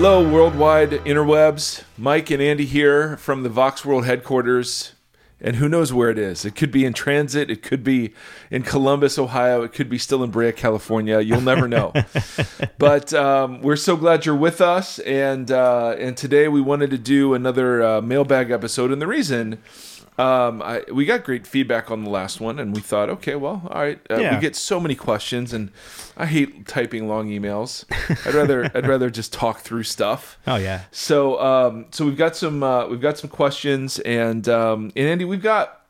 Hello, worldwide interwebs. Mike and Andy here from the Vox World headquarters. And who knows where it is? It could be in transit. It could be in Columbus, Ohio. It could be still in Brea, California. You'll never know. but um, we're so glad you're with us. And uh, and today we wanted to do another uh, mailbag episode. And the reason um, I, we got great feedback on the last one, and we thought, okay, well, all right. Uh, Yeah. We get so many questions, and I hate typing long emails. I'd rather I'd rather just talk through stuff. Oh yeah. So um, so we've got some uh, we've got some questions, and um, and Andy, we've got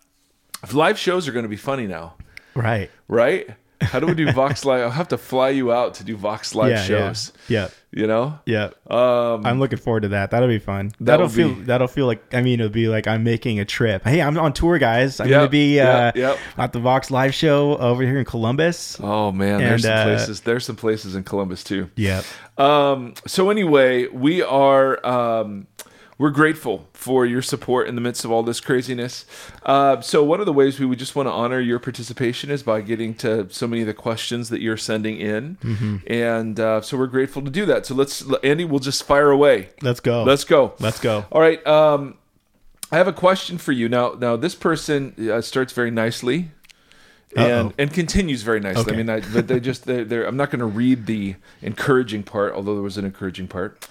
live shows are going to be funny now, Right. right? How do we do Vox Live? I'll have to fly you out to do Vox Live yeah, shows. Yeah. You know, Yeah. Yeah. um, I'm looking forward to that. That'll be fun. That That'll will feel be- that'll feel like I mean it'll be like I'm making a trip. Hey, I'm on tour, guys. I'm Yep, gonna be uh, yep. at the Vox live show over here in Columbus. oh man, there's some uh, places. There's some places in Columbus too. Yeah. Um, so anyway, we are um, we're grateful for your support in the midst of all this craziness. Uh, so one of the ways we would just want to honor your participation is by getting to so many of the questions that you're sending in, and uh, so we're grateful to do that. So let's Andy, we'll just fire away. Let's go. Let's go. Let's go. All right. Um, I have a question for you now. Now this person uh, starts very nicely. And, Uh-oh. and continues very nicely. I mean, I, but they just they they're, I'm not going to read the encouraging part, although there was an encouraging part.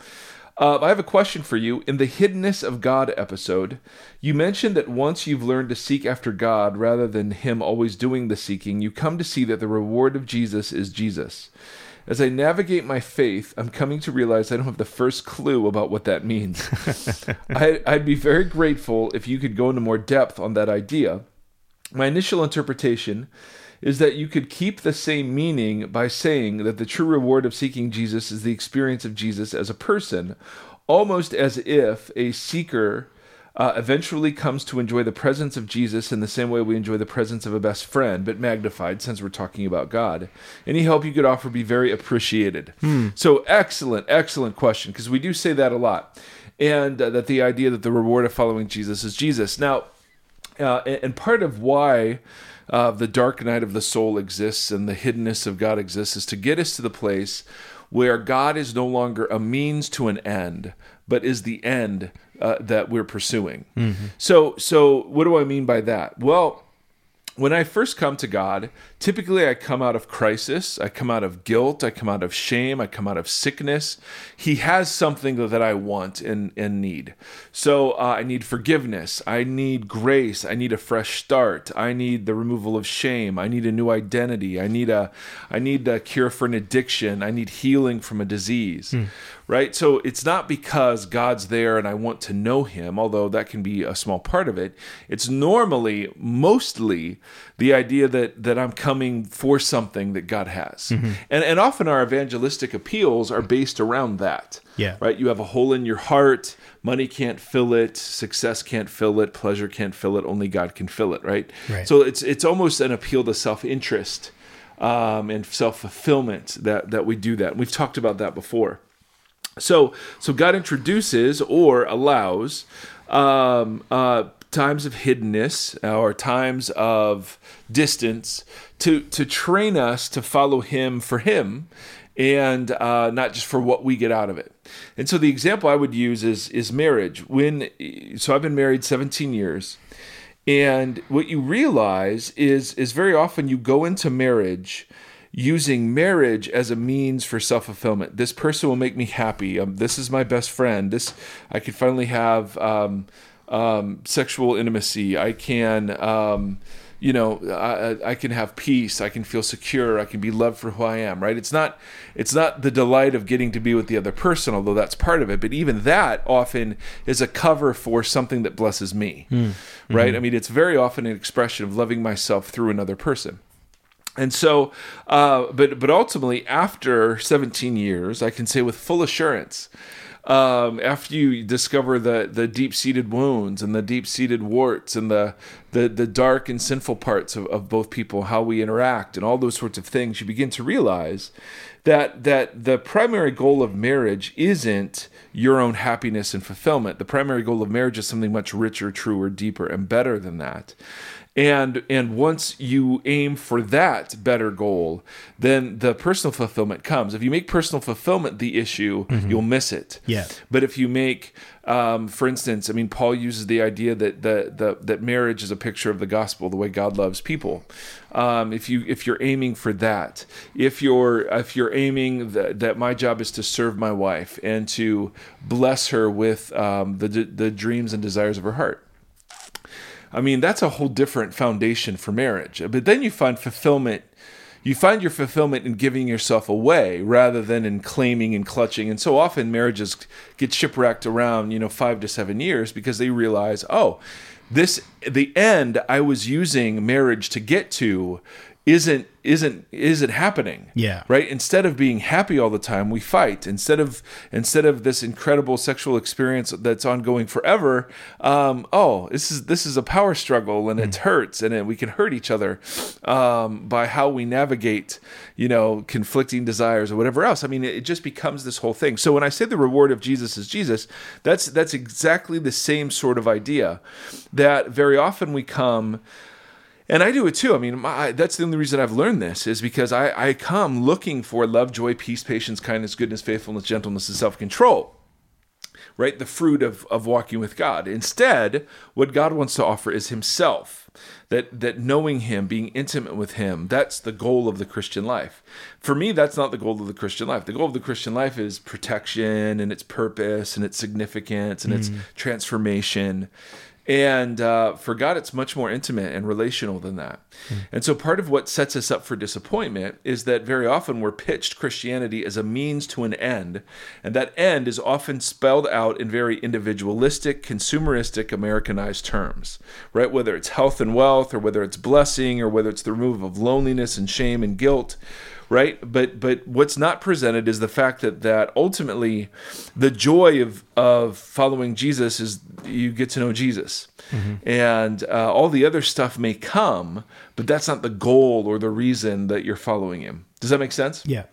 Uh, I have a question for you. In the Hiddenness of God episode, you mentioned that once you've learned to seek after God rather than Him always doing the seeking, you come to see that the reward of Jesus is Jesus. As I navigate my faith, I'm coming to realize I don't have the first clue about what that means. I, I'd be very grateful if you could go into more depth on that idea. My initial interpretation is that you could keep the same meaning by saying that the true reward of seeking Jesus is the experience of Jesus as a person, almost as if a seeker uh, eventually comes to enjoy the presence of Jesus in the same way we enjoy the presence of a best friend, but magnified since we're talking about God. Any help you could offer be very appreciated. So, excellent, excellent question, because we do say that a lot. And uh, that the idea that the reward of following Jesus is Jesus. Now, uh, and, part of why uh, the dark night of the soul exists and the hiddenness of God exists is to get us to the place where God is no longer a means to an end, but is the end uh, that we're pursuing. So, so what do I mean by that? Well, when I first come to God, typically I come out of crisis, I come out of guilt, I come out of shame, I come out of sickness. He has something that I want and, and need. So uh, I need forgiveness, I need grace, I need a fresh start, I need the removal of shame, I need a new identity, I need a I need a cure for an addiction, I need healing from a disease. Right? So it's not because God's there and I want to know him, although that can be a small part of it. It's normally mostly the idea that that I'm coming for something that God has. And and often our evangelistic appeals are based around that. Yeah. Right? You have a hole in your heart, money can't fill it, success can't fill it, pleasure can't fill it, only God can fill it, right? Right. So it's it's almost an appeal to self-interest um, and self-fulfillment that that we do that. We've talked about that before. So, so God introduces or allows um, uh, times of hiddenness or times of distance to to train us to follow Him for Him, and uh, not just for what we get out of it. And so, the example I would use is is marriage. When so, I've been married 17 years. And what you realize is is very often you go into marriage using marriage as a means for self-fulfillment. This person will make me happy. Um, this is my best friend. This I can finally have um, um, sexual intimacy. I can um, you know I, I can have peace. I can feel secure. I can be loved for who I am. Right? It's not it's not the delight of getting to be with the other person, although that's part of it. But even that often is a cover for something that blesses me. Right? I mean, it's very often an expression of loving myself through another person. And so, uh, but but ultimately, after 17 years, I can say with full assurance, um, after you discover the the deep seated wounds and the deep seated warts and the, the the dark and sinful parts of, of both people, how we interact, and all those sorts of things, you begin to realize that that the primary goal of marriage isn't your own happiness and fulfillment. The primary goal of marriage is something much richer, truer, deeper, and better than that and and once you aim for that better goal then the personal fulfillment comes. If you make personal fulfillment the issue mm-hmm. you'll miss it. Yeah. But if you make um, for instance i mean paul uses the idea that the, the that marriage is a picture of the gospel the way god loves people. Um, if you if you're aiming for that if you're if you're aiming that, that my job is to serve my wife and to bless her with um, the the dreams and desires of her heart I mean, that's a whole different foundation for marriage. But then you find fulfillment. You find your fulfillment in giving yourself away rather than in claiming and clutching. And so often marriages get shipwrecked around, you know, five to seven years because they realize, oh, this the end I was using marriage to get to isn't isn't isn't happening. Yeah. Right? Instead of being happy all the time we fight. Instead of instead of this incredible sexual experience that's ongoing forever um, oh this is this is a power struggle and mm. it hurts and it, we can hurt each other um, by how we navigate you know conflicting desires or whatever else. I mean it, it just becomes this whole thing. So when i say the reward of jesus is jesus that's that's exactly the same sort of idea that very often we come and I do it too. I mean, my, that's the only reason I've learned this is because I, I come looking for love, joy, peace, patience, kindness, goodness, faithfulness, gentleness, and self control. Right? The fruit of, of walking with God. Instead, what God wants to offer is Himself. That, that knowing Him, being intimate with Him, that's the goal of the Christian life. For me, that's not the goal of the Christian life. The goal of the Christian life is protection and its purpose and its significance and mm. its transformation. And uh, for God, it's much more intimate and relational than that. Mm. And so, part of what sets us up for disappointment is that very often we're pitched Christianity as a means to an end. And that end is often spelled out in very individualistic, consumeristic, Americanized terms, right? Whether it's health and wealth, or whether it's blessing, or whether it's the removal of loneliness and shame and guilt right? But but what's not presented is the fact that that ultimately the joy of of following jesus is you get to know jesus. Mm-hmm. and uh, all the other stuff may come but that's not the goal or the reason that you're following him. Does that make sense? Yeah.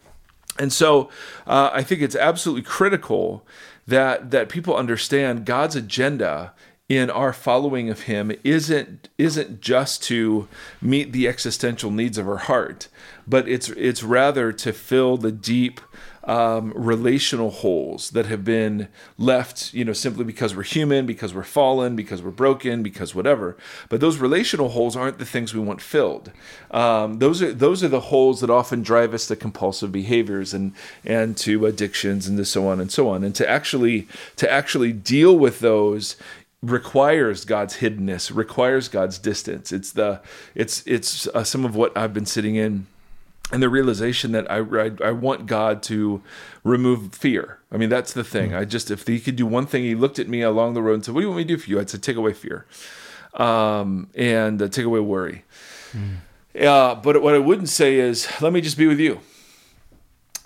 And so uh, i think it's absolutely critical that that people understand god's agenda in our following of him isn't isn't just to meet the existential needs of our heart but it's it's rather to fill the deep um, relational holes that have been left, you know, simply because we're human, because we're fallen, because we're broken, because whatever. But those relational holes aren't the things we want filled. Um, those are those are the holes that often drive us to compulsive behaviors and and to addictions and to so on and so on. And to actually to actually deal with those requires God's hiddenness, requires God's distance. It's the it's it's uh, some of what I've been sitting in and the realization that I, I, I want God to remove fear. I mean, that's the thing. Mm. I just if he could do one thing, he looked at me along the road and said, "What do you want me to do for you?" I'd say, "Take away fear, um, and uh, take away worry." Mm. Uh, but what I wouldn't say is, "Let me just be with you."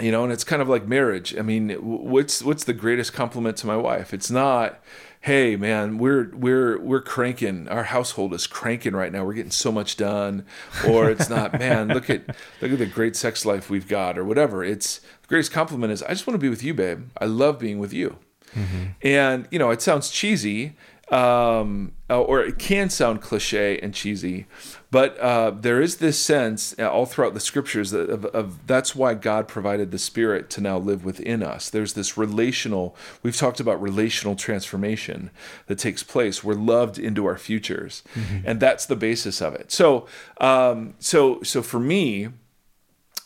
You know, and it's kind of like marriage. I mean, what's what's the greatest compliment to my wife? It's not hey man we're we're we're cranking. Our household is cranking right now. We're getting so much done. Or it's not man look at look at the great sex life we've got or whatever. It's the greatest compliment is i just want to be with you babe. I love being with you. Mm-hmm. and you know it sounds cheesy um, or it can sound cliche and cheesy but uh, there is this sense uh, all throughout the scriptures of, of, that's why God provided the Spirit to now live within us. There's this relational, we've talked about relational transformation that takes place. We're loved into our futures. Mm-hmm. And that's the basis of it. So, um, so, so for me,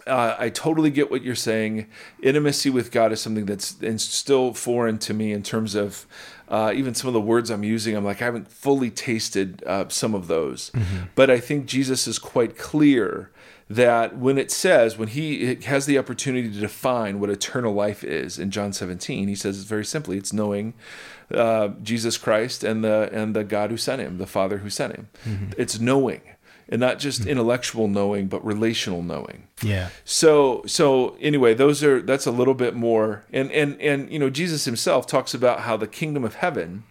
uh, I totally get what you're saying. Intimacy with God is something that's still foreign to me in terms of uh, even some of the words I'm using, I'm like, I haven't fully tasted uh, some of those. Mm-hmm. But I think Jesus is quite clear that when it says, when he has the opportunity to define what eternal life is in John 17, he says very simply, it's knowing uh, Jesus Christ and the and the God who sent him, the Father who sent him. Mm-hmm. It's knowing and not just mm-hmm. intellectual knowing but relational knowing yeah so so anyway those are that's a little bit more and and and you know jesus himself talks about how the kingdom of heaven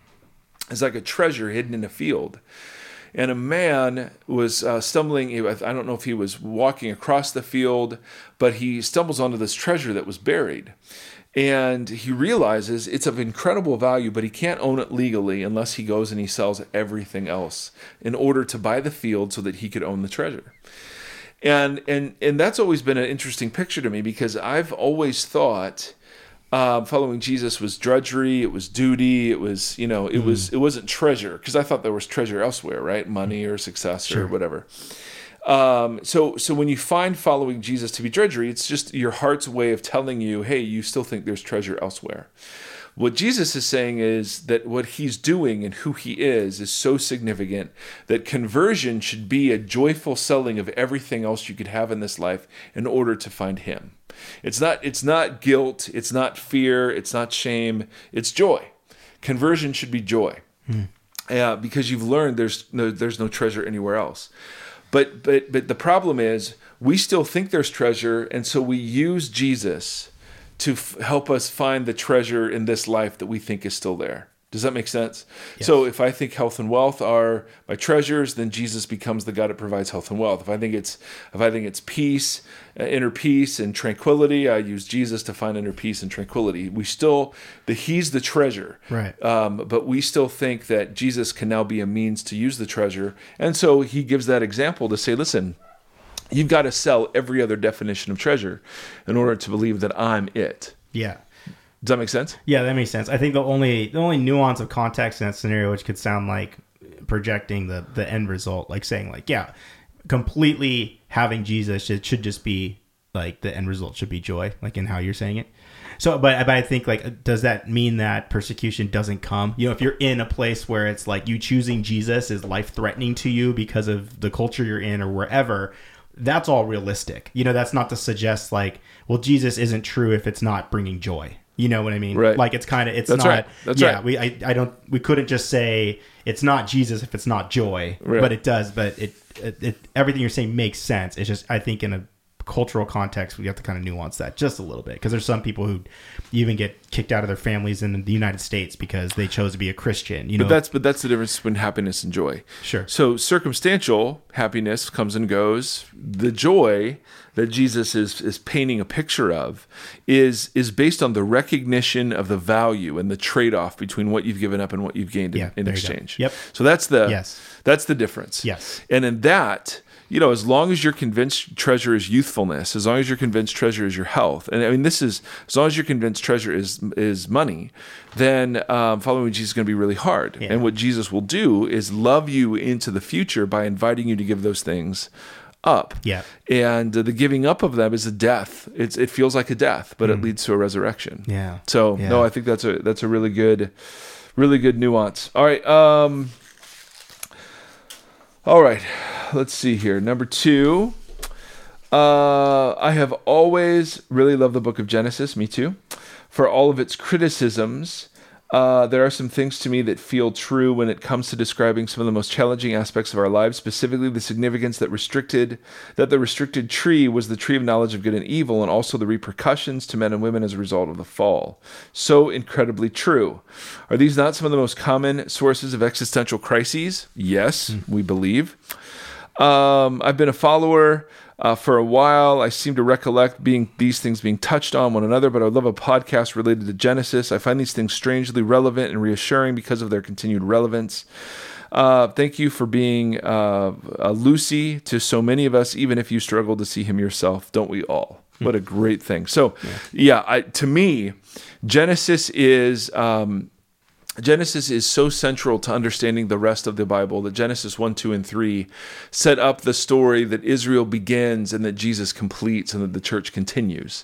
is like a treasure hidden in a field and a man was uh, stumbling. I don't know if he was walking across the field, but he stumbles onto this treasure that was buried. And he realizes it's of incredible value, but he can't own it legally unless he goes and he sells everything else in order to buy the field so that he could own the treasure. And and and that's always been an interesting picture to me because I've always thought uh, following Jesus was drudgery, it was duty, it was you know it mm. was it wasn't treasure because I thought there was treasure elsewhere, right? Money or success sure. or whatever. Um, so, so when you find following Jesus to be drudgery, it's just your heart's way of telling you, hey, you still think there's treasure elsewhere. What Jesus is saying is that what he's doing and who he is is so significant that conversion should be a joyful selling of everything else you could have in this life in order to find him. It's not it's not guilt, it's not fear, it's not shame, it's joy. Conversion should be joy. Hmm. Uh, because you've learned there's no there's no treasure anywhere else. But but but the problem is we still think there's treasure, and so we use Jesus to f- help us find the treasure in this life that we think is still there. Does that make sense? Yes. So if I think health and wealth are my treasures, then Jesus becomes the God that provides health and wealth. If I think it's if I think it's peace, uh, inner peace and tranquility, I use Jesus to find inner peace and tranquility. We still the He's the treasure, right? Um, but we still think that Jesus can now be a means to use the treasure, and so He gives that example to say, listen. You've got to sell every other definition of treasure in order to believe that I'm it. Yeah. Does that make sense? Yeah, that makes sense. I think the only the only nuance of context in that scenario, which could sound like projecting the the end result, like saying like, yeah, completely having Jesus should, should just be like the end result should be joy, like in how you're saying it. So, but but I think like, does that mean that persecution doesn't come? You know, if you're in a place where it's like you choosing Jesus is life threatening to you because of the culture you're in or wherever, that's all realistic. You know, that's not to suggest like, well, Jesus isn't true if it's not bringing joy. You know what I mean? Right. Like it's kind of it's That's not. Right. That's yeah, right. we I, I don't we couldn't just say it's not Jesus if it's not joy, right. but it does. But it, it, it everything you're saying makes sense. It's just I think in a cultural context we have to kind of nuance that just a little bit because there's some people who even get kicked out of their families in the United States because they chose to be a Christian. You know, but that's but that's the difference between happiness and joy. Sure. So circumstantial happiness comes and goes. The joy that Jesus is is painting a picture of is is based on the recognition of the value and the trade off between what you've given up and what you've gained yeah, in, in exchange. Yep. So that's the yes. that's the difference. Yes. And in that you know, as long as you're convinced treasure is youthfulness, as long as you're convinced treasure is your health, and I mean, this is as long as you're convinced treasure is is money, then um, following Jesus is going to be really hard. Yeah. And what Jesus will do is love you into the future by inviting you to give those things up. Yeah. And the giving up of them is a death. It's it feels like a death, but mm. it leads to a resurrection. Yeah. So yeah. no, I think that's a that's a really good, really good nuance. All right. Um. All right let's see here. Number two, uh, I have always really loved the book of Genesis. Me too. For all of its criticisms, uh, there are some things to me that feel true when it comes to describing some of the most challenging aspects of our lives, specifically the significance that restricted that the restricted tree was the tree of knowledge of good and evil, and also the repercussions to men and women as a result of the fall. So incredibly true. Are these not some of the most common sources of existential crises? Yes, mm. we believe. Um, I've been a follower uh, for a while. I seem to recollect being these things being touched on one another, but I would love a podcast related to Genesis. I find these things strangely relevant and reassuring because of their continued relevance. Uh, thank you for being uh, a Lucy to so many of us, even if you struggle to see him yourself. Don't we all? Hmm. What a great thing. So, yeah, yeah I, to me, Genesis is. Um, Genesis is so central to understanding the rest of the Bible that Genesis 1, 2, and 3 set up the story that Israel begins and that Jesus completes and that the church continues.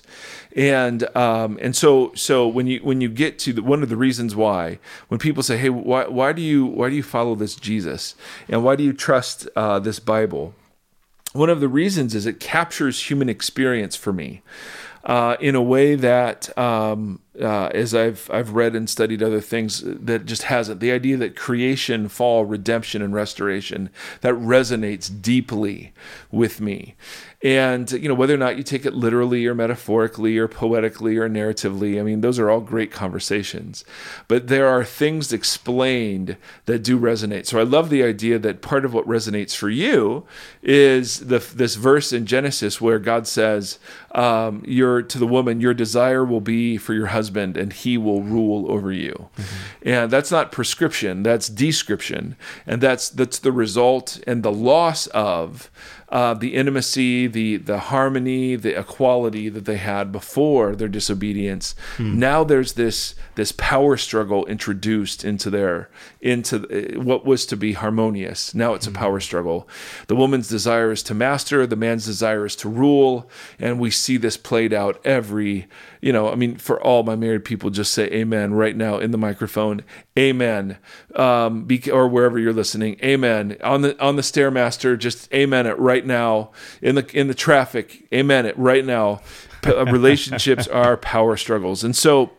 And um, and so so when you when you get to the, one of the reasons why when people say, hey, why, why do you why do you follow this Jesus and why do you trust uh, this Bible? One of the reasons is it captures human experience for me uh, in a way that um, uh, as I've I've read and studied other things that just hasn't the idea that creation, fall, redemption, and restoration that resonates deeply with me, and you know whether or not you take it literally or metaphorically or poetically or narratively. I mean, those are all great conversations, but there are things explained that do resonate. So I love the idea that part of what resonates for you is the this verse in Genesis where God says, um, "Your to the woman, your desire will be for your husband, and he will rule over you." Mm-hmm. And that's not prescription; that's description, and that's that's the result and the loss of uh, the intimacy, the the harmony, the equality that they had before their disobedience. Hmm. Now there's this this power struggle introduced into their into uh, what was to be harmonious. Now it's hmm. a power struggle. The woman's desire is to master, the man's desire is to rule, and we see this played out every you know, I mean, for all my married people, just say amen right now in the microphone. Amen. Um, be, or wherever you're listening. Amen. On the on the Stairmaster, just amen it right now. In the in the traffic, amen it right now. Uh, relationships are power struggles. And so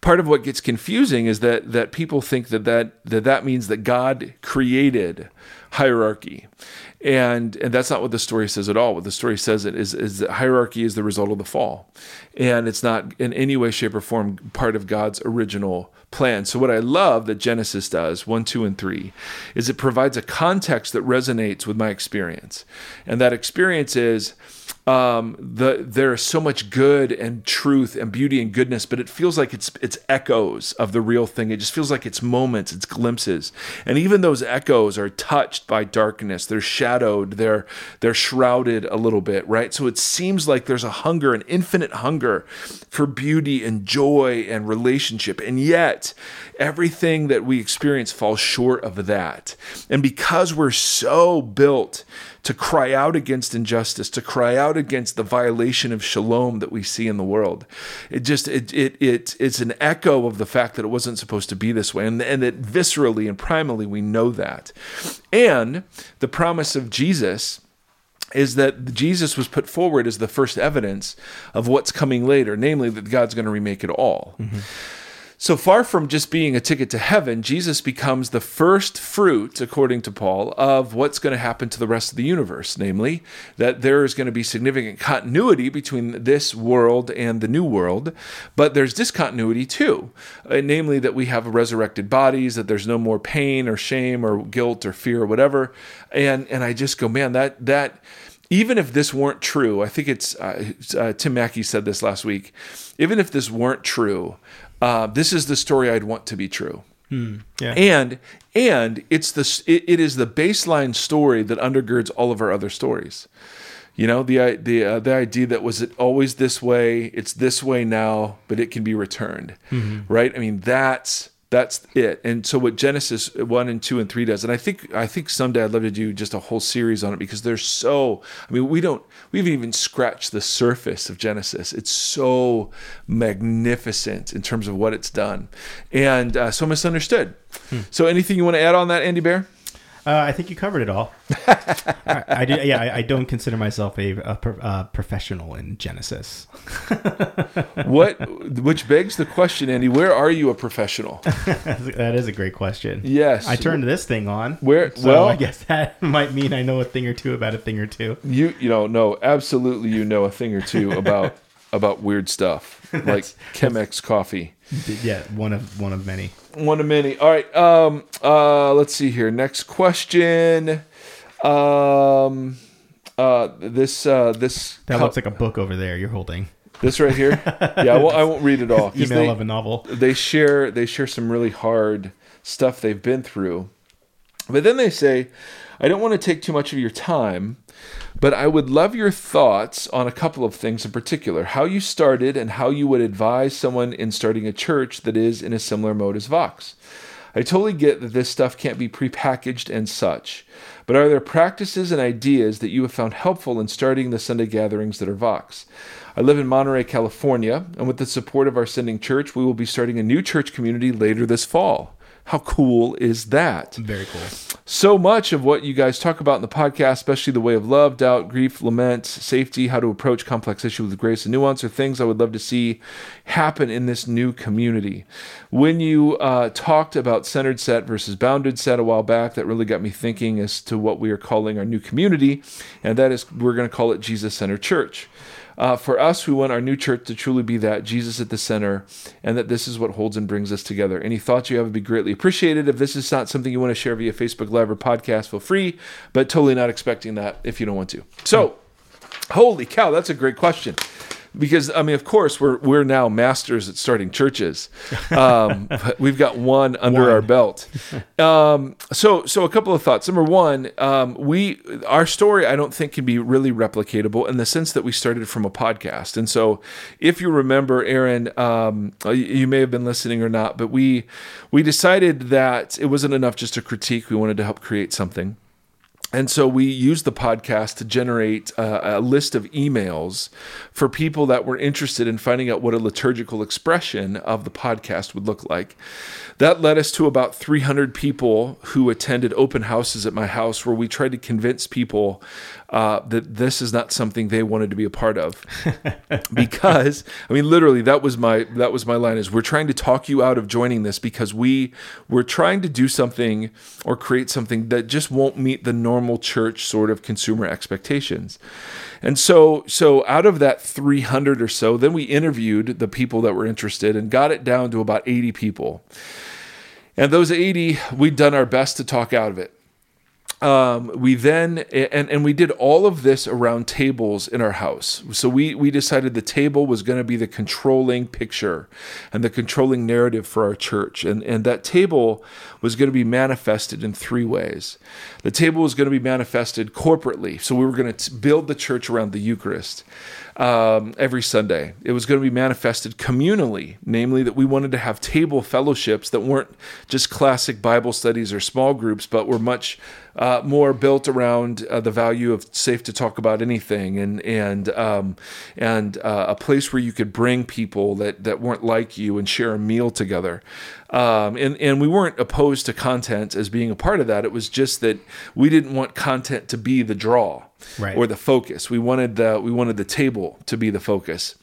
part of what gets confusing is that that people think that that that, that means that God created hierarchy and and that's not what the story says at all. What the story says it is is that hierarchy is the result of the fall, and it's not in any way, shape, or form part of God's original plan. So what I love that Genesis does one, two, and three is it provides a context that resonates with my experience, and that experience is um, the there is so much good and truth and beauty and goodness, but it feels like it's it's echoes of the real thing. It just feels like it's moments, it's glimpses, and even those echoes are touched by darkness. They're shadowed. They're they're shrouded a little bit, right? So it seems like there's a hunger, an infinite hunger for beauty and joy and relationship, and yet everything that we experience falls short of that. And because we're so built to cry out against injustice, to cry out against the violation of shalom that we see in the world. It just it it, it it's an echo of the fact that it wasn't supposed to be this way, and and that viscerally and primally we know that, and the promise of Jesus is that Jesus was put forward as the first evidence of what's coming later, namely that God's going to remake it all. Mm-hmm. So far from just being a ticket to heaven, Jesus becomes the first fruit, according to Paul, of what's going to happen to the rest of the universe. Namely, that there is going to be significant continuity between this world and the new world, but there's discontinuity too. Uh, namely, that we have resurrected bodies, that there's no more pain or shame or guilt or fear or whatever. And and I just go, man, that that even if this weren't true, I think it's uh, uh, Tim Mackie said this last week. Even if this weren't true, uh, this is the story I'd want to be true. Hmm, yeah. And and it's the it, it is the baseline story that undergirds all of our other stories. You know the the uh, the idea that was it always this way? It's this way now, but it can be returned, mm-hmm. right? I mean that's that's it. And so what Genesis one and two and three does, and I think I think someday I'd love to do just a whole series on it because they're so. I mean, we don't we haven't even scratched the surface of Genesis. It's so magnificent in terms of what it's done, and uh, so misunderstood. Hmm. So anything you want to add on that, Andy Bear? Uh, I think you covered it all. I, I do, yeah, I, I, don't consider myself a, a, a uh, professional in Genesis. what, which begs the question, Andy, where are you a professional? that is a great question. Yes, I turned this thing on. Where? So well, I guess that might mean I know a thing or two about a thing or two. You, you know, no, absolutely, you know a thing or two about about weird stuff like Chemex coffee. Yeah, one of one of many. One of many. All right. Um. Uh. Let's see here. Next question. Um. Uh. This. Uh. This. That looks like a book over there you're holding. This right here. Yeah. I won't, I won't read it all. Email they, of a novel. They share. They share some really hard stuff they've been through, but then they say, "I don't want to take too much of your time." But I would love your thoughts on a couple of things in particular how you started and how you would advise someone in starting a church that is in a similar mode as Vox. I totally get that this stuff can't be prepackaged and such, but are there practices and ideas that you have found helpful in starting the Sunday gatherings that are Vox? I live in Monterey, California, and with the support of our sending church, we will be starting a new church community later this fall. How cool is that? Very cool. So much of what you guys talk about in the podcast, especially the way of love, doubt, grief, lament, safety, how to approach complex issues with grace and nuance, are things I would love to see happen in this new community. When you uh, talked about centered set versus bounded set a while back, that really got me thinking as to what we are calling our new community, and that is we're going to call it Jesus Centered Church. Uh, for us, we want our new church to truly be that Jesus at the center, and that this is what holds and brings us together. Any thoughts you have would be greatly appreciated. If this is not something you want to share via Facebook Live or podcast, feel free, but totally not expecting that if you don't want to. So, holy cow, that's a great question because I mean, of course, we're we're now masters at starting churches. Um, but we've got one under One. our belt. Um, so so a couple of thoughts. Number one, um, we our story I don't think can be really replicatable in the sense that we started from a podcast. And so, if you remember, Aaron, um, you- you may have been listening or not, but we we decided that it wasn't enough just to critique. We wanted to help create something. And so we used the podcast to generate uh, a list of emails for people that were interested in finding out what a liturgical expression of the podcast would look like. That led us to about 300 people who attended open houses at my house where we tried to convince people uh, that this is not something they wanted to be a part of. because I mean literally that was my that was my line is we're trying to talk you out of joining this because we we're trying to do something or create something that just won't meet the normal church sort of consumer expectations. And so so out of that 300 or so then we interviewed the people that were interested and got it down to about 80 people. And those 80 we'd done our best to talk out of it um, we then and and we did all of this around tables in our house. So we we decided the table was going to be the controlling picture and the controlling narrative for our church, and and that table was going to be manifested in three ways. The table was going to be manifested corporately, so we were going to build the church around the Eucharist um, every Sunday. It was going to be manifested communally, namely that we wanted to have table fellowships that weren't just classic Bible studies or small groups, but were much uh, more built around uh, the value of safe to talk about anything and and um, and uh, a place where you could bring people that that weren't like you and share a meal together. Um, and and we weren't opposed to content as being a part of that. It was just that we didn't want content to be the draw Right. or the focus. We wanted the we wanted the table to be the focus.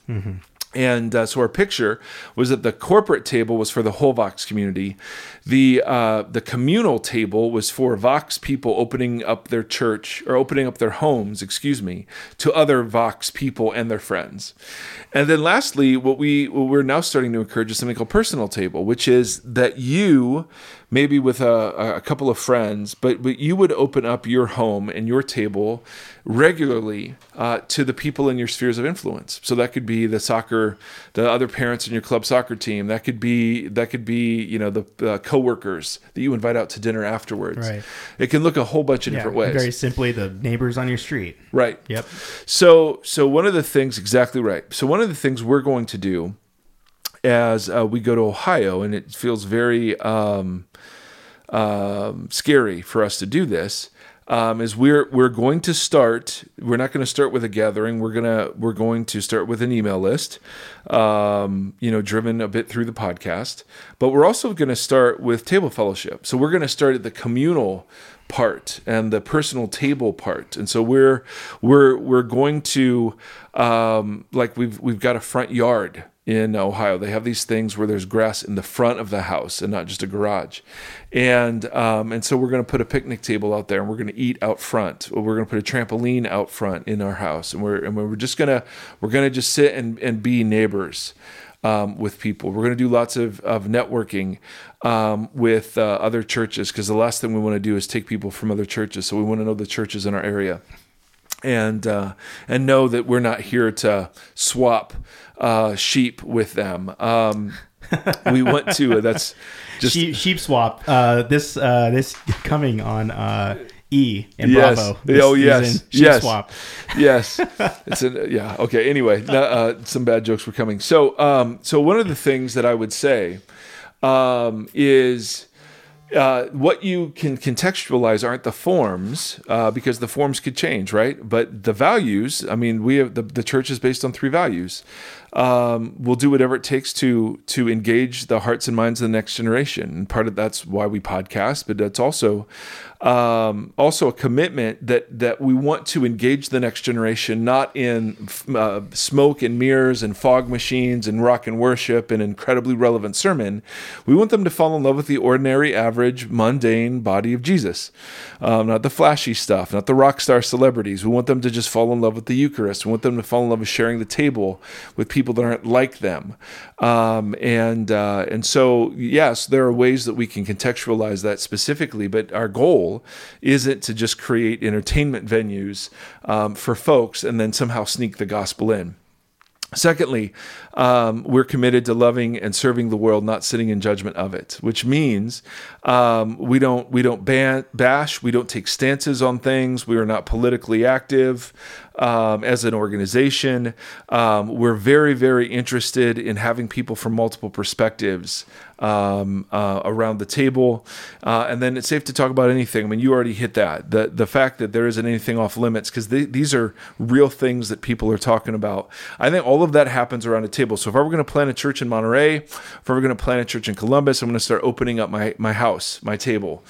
And uh, so our picture was that the corporate table was for the whole Vox community. The uh, the communal table was for Vox people opening up their church or opening up their homes, excuse me, to other Vox people and their friends. And then lastly, what we what we're now starting to encourage is something called personal table, which is that you maybe with a, a couple of friends, but but you would open up your home and your table regularly uh, to the people in your spheres of influence. So that could be the soccer, the other parents in your club soccer team. That could be that could be you know the uh, coworkers that you invite out to dinner afterwards. Right. It can look a whole bunch of Yeah, different ways. Very simply, the neighbors on your street. right. Yep. So, so one of the things, exactly right. So, one of the things we're going to do as uh, we go to Ohio, and it feels very um, um, scary for us to do this, um, is we're we're going to start. We're not going to start with a gathering. We're gonna we're going to start with an email list, um, you know, driven a bit through the podcast. But we're also going to start with table fellowship. So we're going to start at the communal part and the personal table part and so we're we're we're going to um like we've we've got a front yard in Ohio they have these things where there's grass in the front of the house and not just a garage and um and so we're going to put a picnic table out there and we're going to eat out front we're going to put a trampoline out front in our house and we're and we're just going to we're going to just sit and and be neighbors um, with people. We're going to do lots of, of networking um, with uh, other churches because the last thing we want to do is take people from other churches. So we want to know the churches in our area and uh, and know that we're not here to swap uh, sheep with them. Um, we went to. That's just Sheep, sheep swap. Uh, this uh, this coming on uh, E and Yes. Bravo. This Oh, yes. season, Sheep Yes. swap. yes it's a yeah okay anyway uh, some bad jokes were coming so um so one of the things that i would say um is uh, what you can contextualize aren't the forms uh, because the forms could change, right? But the values, I mean, we have the, the church is based on three values. Um, we'll do whatever it takes to to engage the hearts and minds of the next generation. And part of that's why we podcast, but that's also um, also a commitment that that we want to engage the next generation, not in uh, smoke and mirrors and fog machines and rock and worship and incredibly relevant sermon. We want them to fall in love with the ordinary, average, mundane body of Jesus, um, not the flashy stuff, not the rock star celebrities. We want them to just fall in love with the Eucharist. We want them to fall in love with sharing the table with people that aren't like them. Um, and uh, and so yes, there are ways that we can contextualize that specifically, but our goal isn't to just create entertainment venues um, for folks and then somehow sneak the gospel in. Secondly, um, we're committed to loving and serving the world, not sitting in judgment of it, which means um, we don't we don't ban, bash, we don't take stances on things. We are not politically active um, as an organization. Um, we're very, very interested in having people from multiple perspectives um, uh, around the table. Uh, and then it's safe to talk about anything. I mean, you already hit that. The, the fact that there isn't anything off limits, because these are real things that people are talking about. I think all of that happens around a table. So if I were going to plant a church in Monterey, if I were going to plant a church in Columbus, I'm going to start opening up my, my house, my table,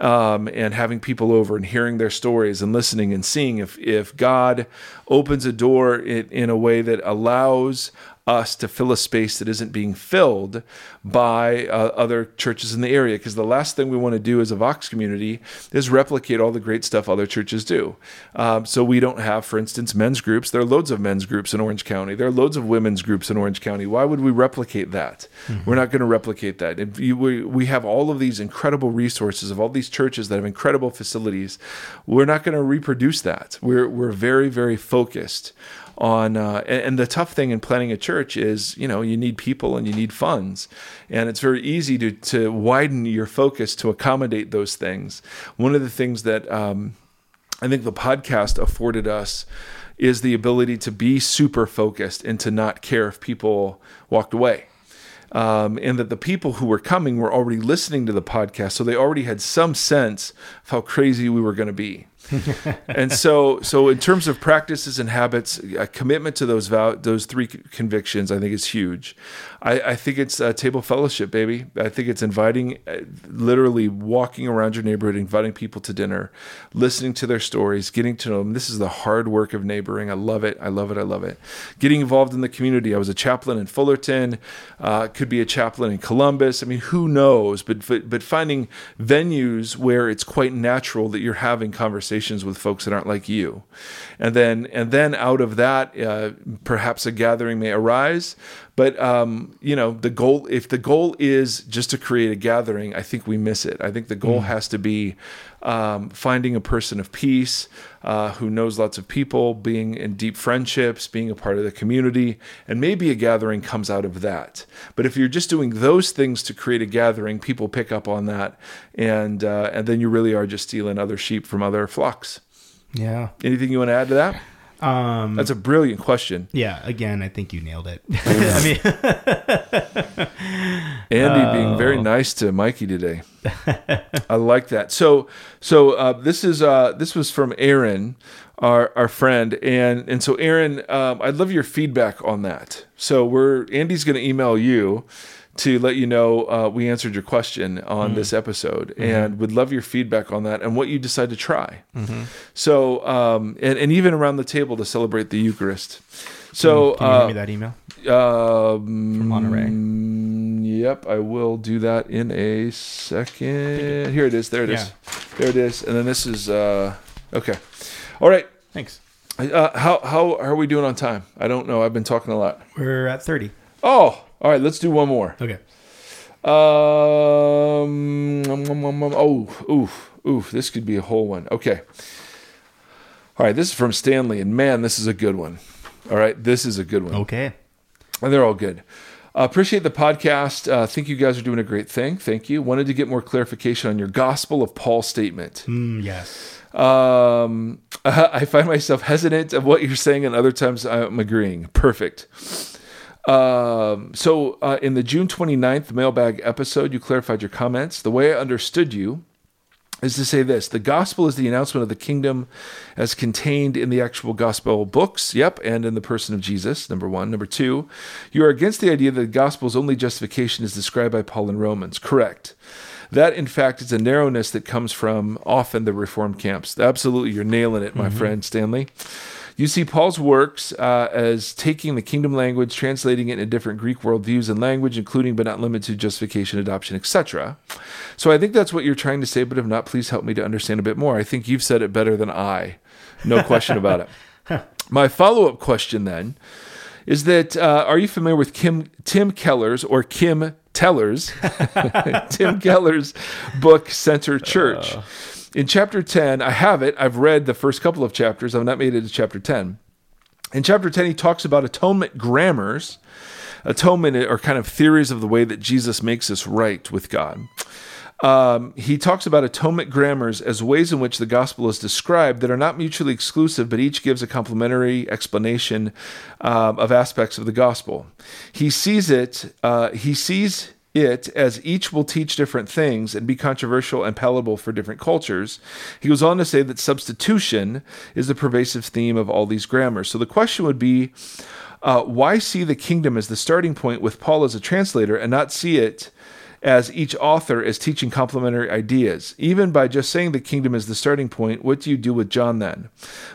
um, and having people over and hearing their stories and listening and seeing if, if God opens a door in, in a way that allows us to fill a space that isn't being filled by uh, other churches in the area. Because the last thing we want to do as a Vox community is replicate all the great stuff other churches do. Um, so we don't have, for instance, men's groups. There are loads of men's groups in Orange County. There are loads of women's groups in Orange County. Why would we replicate that? Mm-hmm. We're not going to replicate that. If you, we, we have all of these incredible resources of all these churches that have incredible facilities. We're not going to reproduce that. We're, we're very, very focused on uh, and, the tough thing in planning a church is you know you need people and you need funds. And it's very easy to to widen your focus to accommodate those things. One of the things that um, i think the podcast afforded us is the ability to be super focused and to not care if people walked away. Um, and that the people who were coming were already listening to the podcast, so they already had some sense of how crazy we were going to be. and so, so in terms of practices and habits, a commitment to those vow, those three convictions, I think is huge. I, I think it's a table fellowship, baby. I think it's inviting, uh, literally walking around your neighborhood, inviting people to dinner, listening to their stories, getting to know them. This is the hard work of neighboring. I love it. I love it. I love it. Getting involved in the community. I was a chaplain in Fullerton. Uh, could be a chaplain in Columbus. I mean, who knows? But but finding venues where it's quite natural that you're having conversations with folks that aren't like you, and then and then out of that, uh, perhaps a gathering may arise. But um, you know, the goal if the goal is just to create a gathering, I think we miss it. I think the goal mm. has to be um, finding a person of peace uh, who knows lots of people, being in deep friendships, being a part of the community, and maybe a gathering comes out of that. But if you're just doing those things to create a gathering, people pick up on that, and uh, and then you really are just stealing other sheep from other flocks. Yeah. Anything you want to add to that? Um, That's a brilliant question. Yeah, again, I think you nailed it. I mean, Andy being very oh. nice to Mikey today. I like that. So, so uh, this is uh, this was from Aaron, our our friend, and and so Aaron, um, I'd love your feedback on that. So we're Andy's going to email you to let you know uh, we answered your question on mm-hmm. this episode mm-hmm. and would love your feedback on that and what you decide to try. Mm-hmm. So, um, and, and even around the table to celebrate the Eucharist. So, can you, uh, me that email? Um, From Monterey. Yep, I will do that in a second. Here it is. There it is. yeah. There it is. And then this is uh, okay. All right. Thanks. Uh, how how are we doing on time? I don't know. I've been talking a lot. We're at thirty. Oh, all right, let's do one more. Okay. Um. Oh, oof, oof. This could be a whole one. Okay. All right. This is from Stanley, and man, this is a good one. All right, this is a good one. Okay. And they're all good. Uh, appreciate the podcast. Uh, think you guys are doing a great thing. Thank you. Wanted to get more clarification on your Gospel of Paul statement. Mm, yes. Um, I find myself hesitant of what you're saying, and other times I'm agreeing. Perfect. Um, so uh, in the June 29th mailbag episode, you clarified your comments. The way I understood you is to say this. The gospel is the announcement of the kingdom as contained in the actual gospel books. Yep and in the person of jesus number one. Number two you are against the idea that the gospel's only justification is described by paul in romans. Correct. That in fact is a narrowness that comes from often the reform camps. Absolutely you're nailing it my mm-hmm. friend stanley you see Paul's works uh, as taking the kingdom language, translating it into different Greek worldviews and language, including but not limited to justification, adoption, etc. So I think that's what you're trying to say, but if not, please help me to understand a bit more. I think you've said it better than I. No question about it. My follow up question then is that uh, are you familiar with Kim Tim Keller's or Kim Teller's Tim Keller's book Center Church? Uh in chapter 10, I have it. I've read the first couple of chapters. I've not made it to chapter 10. In chapter 10, he talks about atonement grammars. Atonement are kind of theories of the way that Jesus makes us right with God. Um, he talks about atonement grammars as ways in which the gospel is described that are not mutually exclusive, but each gives a complementary explanation um, of aspects of the gospel. He sees it. Uh, he sees it as each will teach different things and be controversial and palatable for different cultures. He goes on to say that substitution is the pervasive theme of all these grammars. So the question would be uh, why see the kingdom as the starting point with Paul as a translator and not see it as each author is teaching complementary ideas. Even by just saying the kingdom is the starting point, what do you do with John then?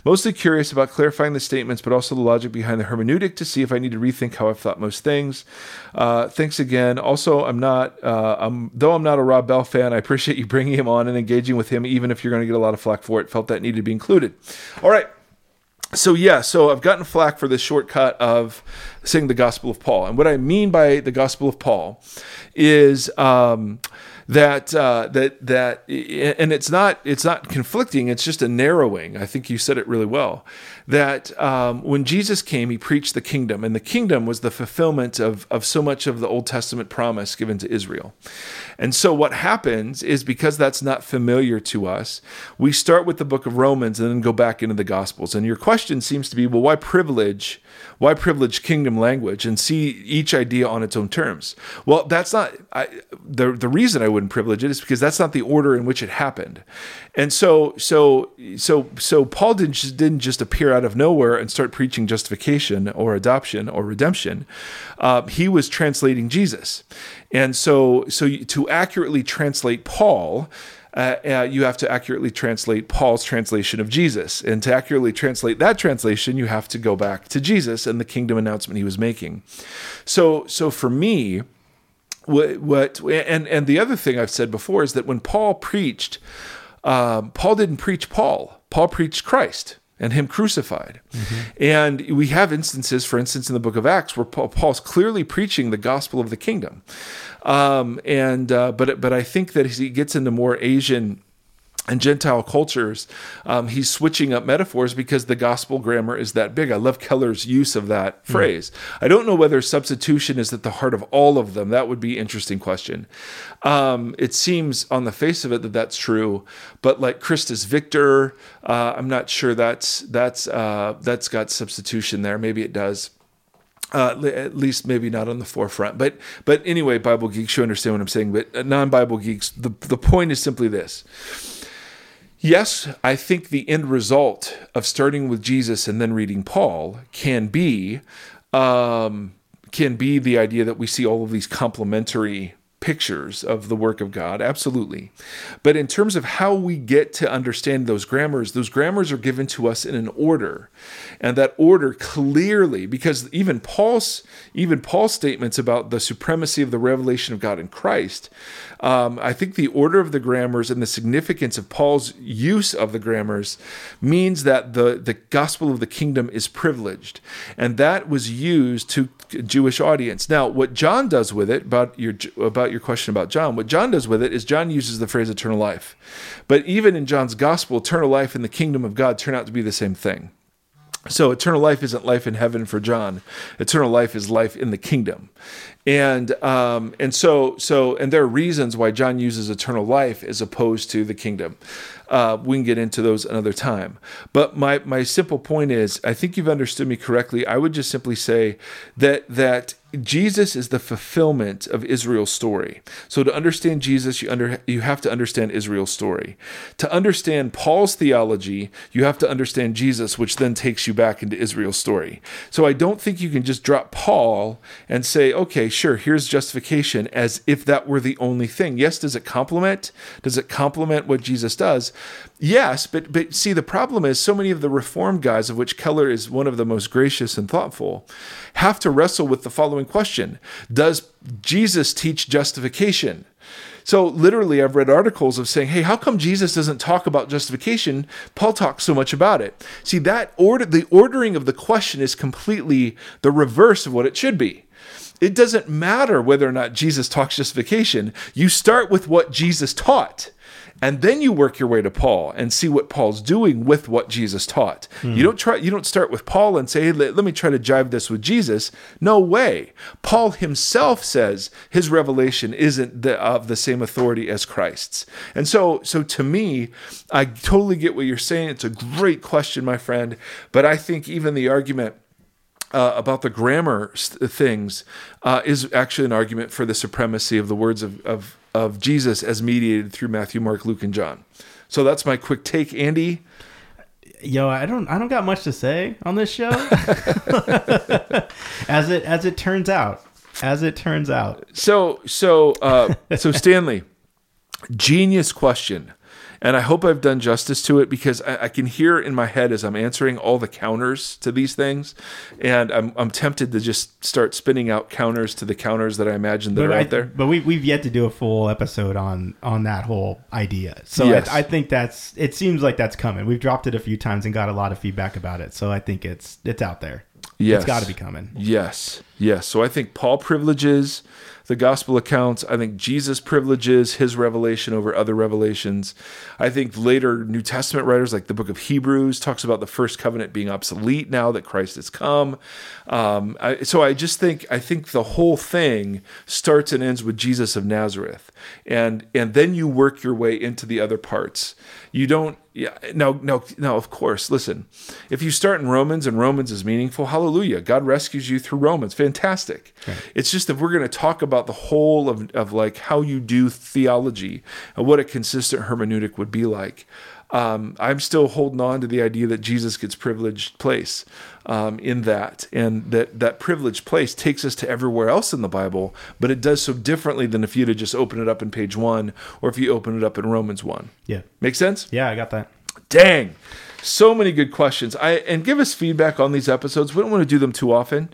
Mostly curious about clarifying the statements, but also the logic behind the hermeneutic to see if I need to rethink how I've thought most things. Uh, thanks again. Also, I'm not, uh, I'm, though I'm not a Rob Bell fan, I appreciate you bringing him on and engaging with him, even if you're going to get a lot of flack for it. Felt that needed to be included. All right so yeah, so I've gotten flack for this shortcut of saying the Gospel of Paul, and what I mean by the Gospel of Paul is um, that uh, that that, and it's not it's not conflicting. It's just a narrowing. I think you said it really well. That um, when Jesus came, he preached the kingdom, and the kingdom was the fulfillment of of so much of the Old Testament promise given to Israel. And so what happens is because that's not familiar to us, we start with the book of Romans and then go back into the Gospels. And your question seems to be, well, why privilege? Why privilege kingdom language and see each idea on its own terms? Well, that's not I, the the reason I wouldn't privilege it is because that's not the order in which it happened. And so so so so Paul didn't just, didn't just appear out of nowhere and start preaching justification or adoption or redemption. Uh, he was translating Jesus. And so, so to accurately translate Paul, uh, uh, you have to accurately translate Paul's translation of Jesus. And to accurately translate that translation, you have to go back to Jesus and the kingdom announcement he was making. So, so for me, what, what and and the other thing I've said before is that when Paul preached, um, Paul didn't preach Paul. Paul preached Christ and him crucified. Mm-hmm. And we have instances, for instance, in the book of Acts, where Paul, Paul's clearly preaching the gospel of the kingdom. Um, and uh, but but I think that as he gets into more Asian and Gentile cultures, um, he's switching up metaphors because the gospel grammar is that big. I love Keller's use of that mm. phrase. I don't know whether substitution is at the heart of all of them. That would be interesting question. Um, it seems on the face of it that that's true, but like Christus Victor, uh, I'm not sure that's that's uh, that's got substitution there. Maybe it does. Uh, at least maybe not on the forefront, but but anyway, Bible geeks, you understand what I'm saying. But non-Bible geeks, the the point is simply this: Yes, I think the end result of starting with Jesus and then reading Paul can be um, can be the idea that we see all of these complementary pictures of the work of God, absolutely. But in terms of how we get to understand those grammars, those grammars are given to us in an order. And that order clearly, because even Paul's even Paul's statements about the supremacy of the revelation of God in Christ, um, I think the order of the grammars and the significance of Paul's use of the grammars means that the, the gospel of the kingdom is privileged. And that was used to Jewish audience. Now, what John does with it, about your about your question about John, what John does with it is John uses the phrase eternal life. But even in John's gospel, eternal life and the kingdom of God turn out to be the same thing. So eternal life isn't life in heaven for John. Eternal life is life in the kingdom, and um, and so so and there are reasons why John uses eternal life as opposed to the kingdom. Uh, we can get into those another time. But my my simple point is, I think you've understood me correctly. I would just simply say that that Jesus is the fulfillment of Israel's story. So to understand Jesus, you under you have to understand Israel's story. To understand Paul's theology, you have to understand Jesus, which then takes you back into Israel's story. So I don't think you can just drop Paul and say, okay, sure, here's justification as if that were the only thing. Yes, does it complement? Does it complement what Jesus does? Yes, but but see the problem is so many of the reformed guys, of which Keller is one of the most gracious and thoughtful, have to wrestle with the following question: Does Jesus teach justification? So literally, I've read articles of saying, "Hey, how come Jesus doesn't talk about justification? Paul talks so much about it." See that order, the ordering of the question is completely the reverse of what it should be. It doesn't matter whether or not Jesus talks justification. You start with what Jesus taught. And then you work your way to Paul and see what Paul's doing with what Jesus taught. You don't try you don't start with Paul and say, hey, let, let me try to jive this with Jesus. No way. Paul himself says his revelation isn't the, of the same authority as Christ's. And so so to me, I totally get what you're saying. It's a great question, my friend, but I think even the argument uh, about the grammar st- things uh, is actually an argument for the supremacy of the words of, of, of Jesus as mediated through Matthew, Mark, Luke, and John. So that's my quick take, Andy. Yo, I don't I don't got much to say on this show. as it as it turns out. As it turns out. So so uh, so Stanley, genius question. And I hope I've done justice to it because I, I, can hear in my head as I'm answering all the counters to these things, and I'm, I'm tempted to just start spinning out counters to the counters that I imagine that but are I, out there. But we we've yet to do a full episode on on that whole idea. So Yes. I, I think that's it seems like that's coming. We've dropped it a few times and got a lot of feedback about it. So I think it's it's out there. Yes. It's got to be coming. Yes, yes. So I think Paul privileges the gospel accounts. I think Jesus privileges his revelation over other revelations. I think later New Testament writers, like the book of Hebrews, talks about the first covenant being obsolete now that Christ has come. Um, I, so I just think I think the whole thing starts and ends with Jesus of Nazareth, and and then you work your way into the other parts. You don't. Yeah. Now, now, now. Of course, listen. If you start in Romans and Romans is meaningful, hallelujah. God rescues you through Romans. Fantastic. It's just if we're going to talk about the whole of of like how you do theology and what a consistent hermeneutic would be like. Um, I'm still holding on to the idea that Jesus gets privileged place um, in that, and that that privileged place takes us to everywhere else in the Bible, but it does so differently than if you'd have just opened it up in page one or if you open it up in Romans one. Yeah. Make sense? Yeah, I got that. Dang. So many good questions. I and give us feedback on these episodes. We don't want to do them too often,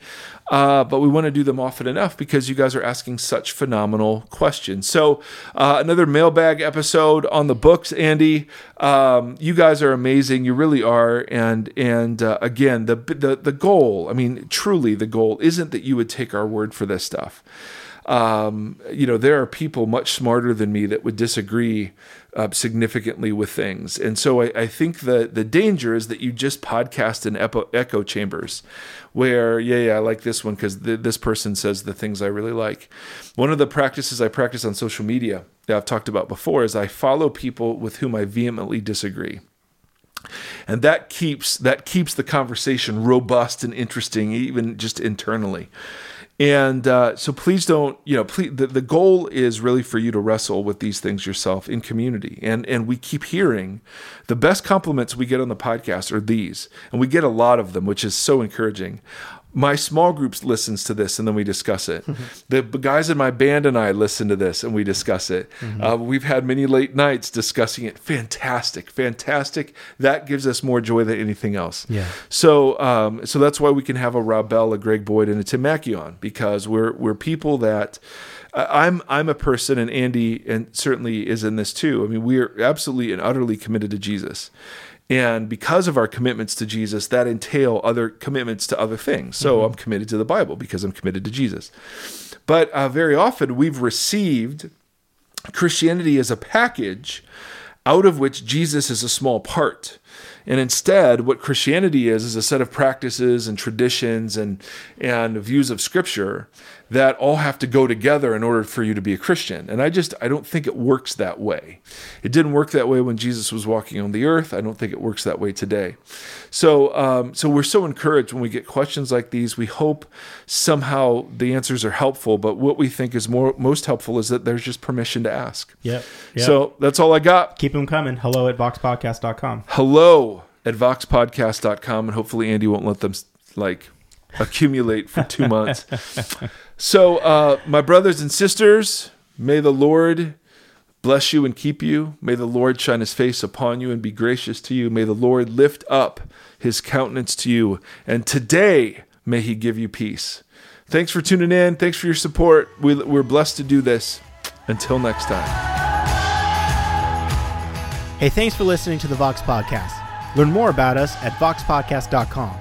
uh, but we want to do them often enough because you guys are asking such phenomenal questions. So uh, another mailbag episode on the books, Andy. Um, you guys are amazing. You really are. And and uh, again, the the the goal. I mean, truly, the goal isn't that you would take our word for this stuff um, you know, there are people much smarter than me that would disagree uh, significantly with things. And so I, I think the, the danger is that you just podcast in echo, echo chambers where, yeah, yeah, I like this one because th- this person says the things I really like. One of the practices I practice on social media that I've talked about before is I follow people with whom I vehemently disagree and that keeps that keeps the conversation robust and interesting even just internally and uh, so please don't you know please the, the goal is really for you to wrestle with these things yourself in community. And and we keep hearing the best compliments we get on the podcast are these. And we get a lot of them which is so encouraging my small groups listens to this and then we discuss it. The guys in my band and i listen to this and we discuss it. Uh, we've had many late nights discussing it. Fantastic fantastic. That gives us more joy than anything else. Yeah. so um, so that's why we can have a rob bell a greg boyd and a tim mackie on because we're we're people that uh, I'm I'm a person, and Andy, and certainly is in this too. I mean, we are absolutely and utterly committed to Jesus, and because of our commitments to Jesus, that entail other commitments to other things. So I'm committed to the Bible because I'm committed to Jesus. But uh, very often we've received Christianity as a package out of which Jesus is a small part. And instead, what Christianity is is a set of practices and traditions and and views of Scripture that all have to go together in order for you to be a Christian. And I just I don't think it works that way. It didn't work that way when Jesus was walking on the earth. I don't think it works that way today. So um, so we're so encouraged when we get questions like these. We hope somehow the answers are helpful. But what we think is more most helpful is that there's just permission to ask. Yep. yep. So that's all I got. keep them coming. Hello at voxpodcast.com. Hello at voxpodcast.com, and hopefully Andy won't let them like accumulate for two months. So, uh, my brothers and sisters, may the Lord bless you and keep you. May the Lord shine his face upon you and be gracious to you. May the Lord lift up his countenance to you. And today, may he give you peace. Thanks for tuning in. Thanks for your support. We, we're blessed to do this. Until next time. Hey, thanks for listening to the Vox Podcast. Learn more about us at voxpodcast.com.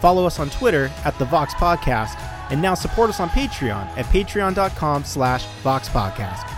Follow us on Twitter at the Vox Podcast, and now support us on Patreon at patreon.com slash voxpodcast.